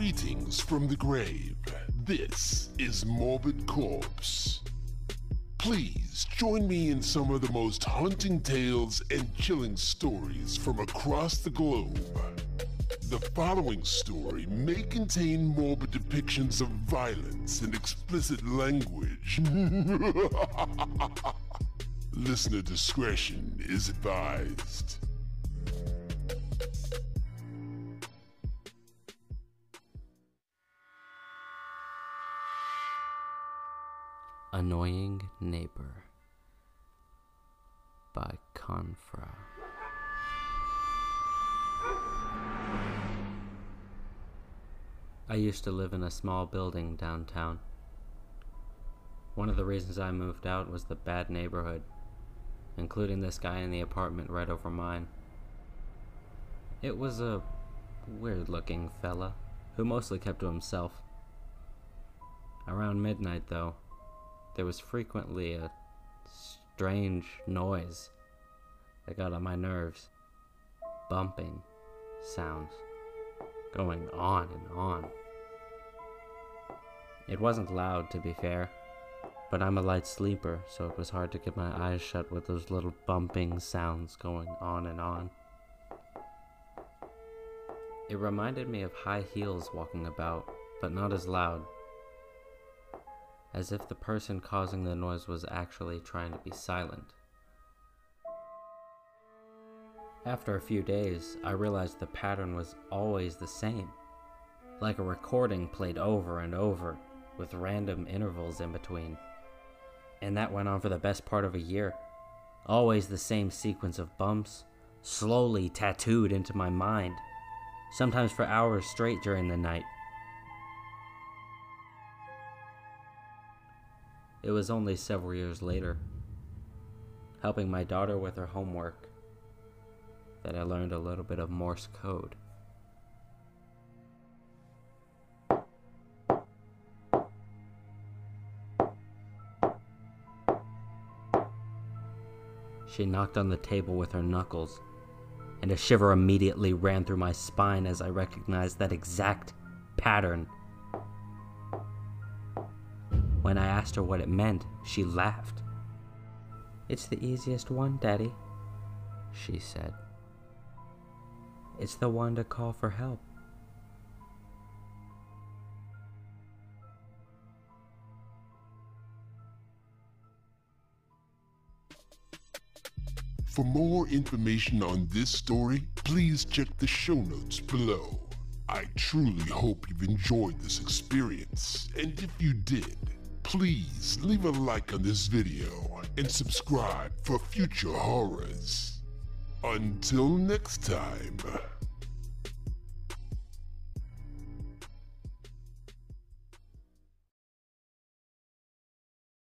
Greetings from the grave. This is Morbid Corpse. Please join me in some of the most haunting tales and chilling stories from across the globe. The following story may contain morbid depictions of violence and explicit language. Listener discretion is advised. Annoying Neighbor by Conffra. I used to live in a small building downtown. One of the reasons I moved out was the bad neighborhood, including this guy in the apartment right over mine. It was a weird looking fella who mostly kept to himself. Around midnight, though, there was frequently a strange noise that got on my nerves. Bumping sounds going on and on. It wasn't loud, to be fair, but I'm a light sleeper, so it was hard to keep my eyes shut with those little bumping sounds going on and on. It reminded me of high heels walking about, but not as loud as if the person causing the noise was actually trying to be silent. After a few days, I realized the pattern was always the same, like a recording played over and over, with random intervals in between. And that went on for the best part of a year. Always the same sequence of bumps, slowly tattooed into my mind, sometimes for hours straight during the night. It was only several years later, helping my daughter with her homework, that I learned a little bit of Morse code. She knocked on the table with her knuckles, and a shiver immediately ran through my spine as I recognized that exact pattern when I asked her what it meant, she laughed. It's the easiest one, Daddy, she said. It's the one to call for help. For more information on this story, please check the show notes below. I truly hope you've enjoyed this experience, and if you did, Please leave a like on this video and subscribe for future horrors. Until next time.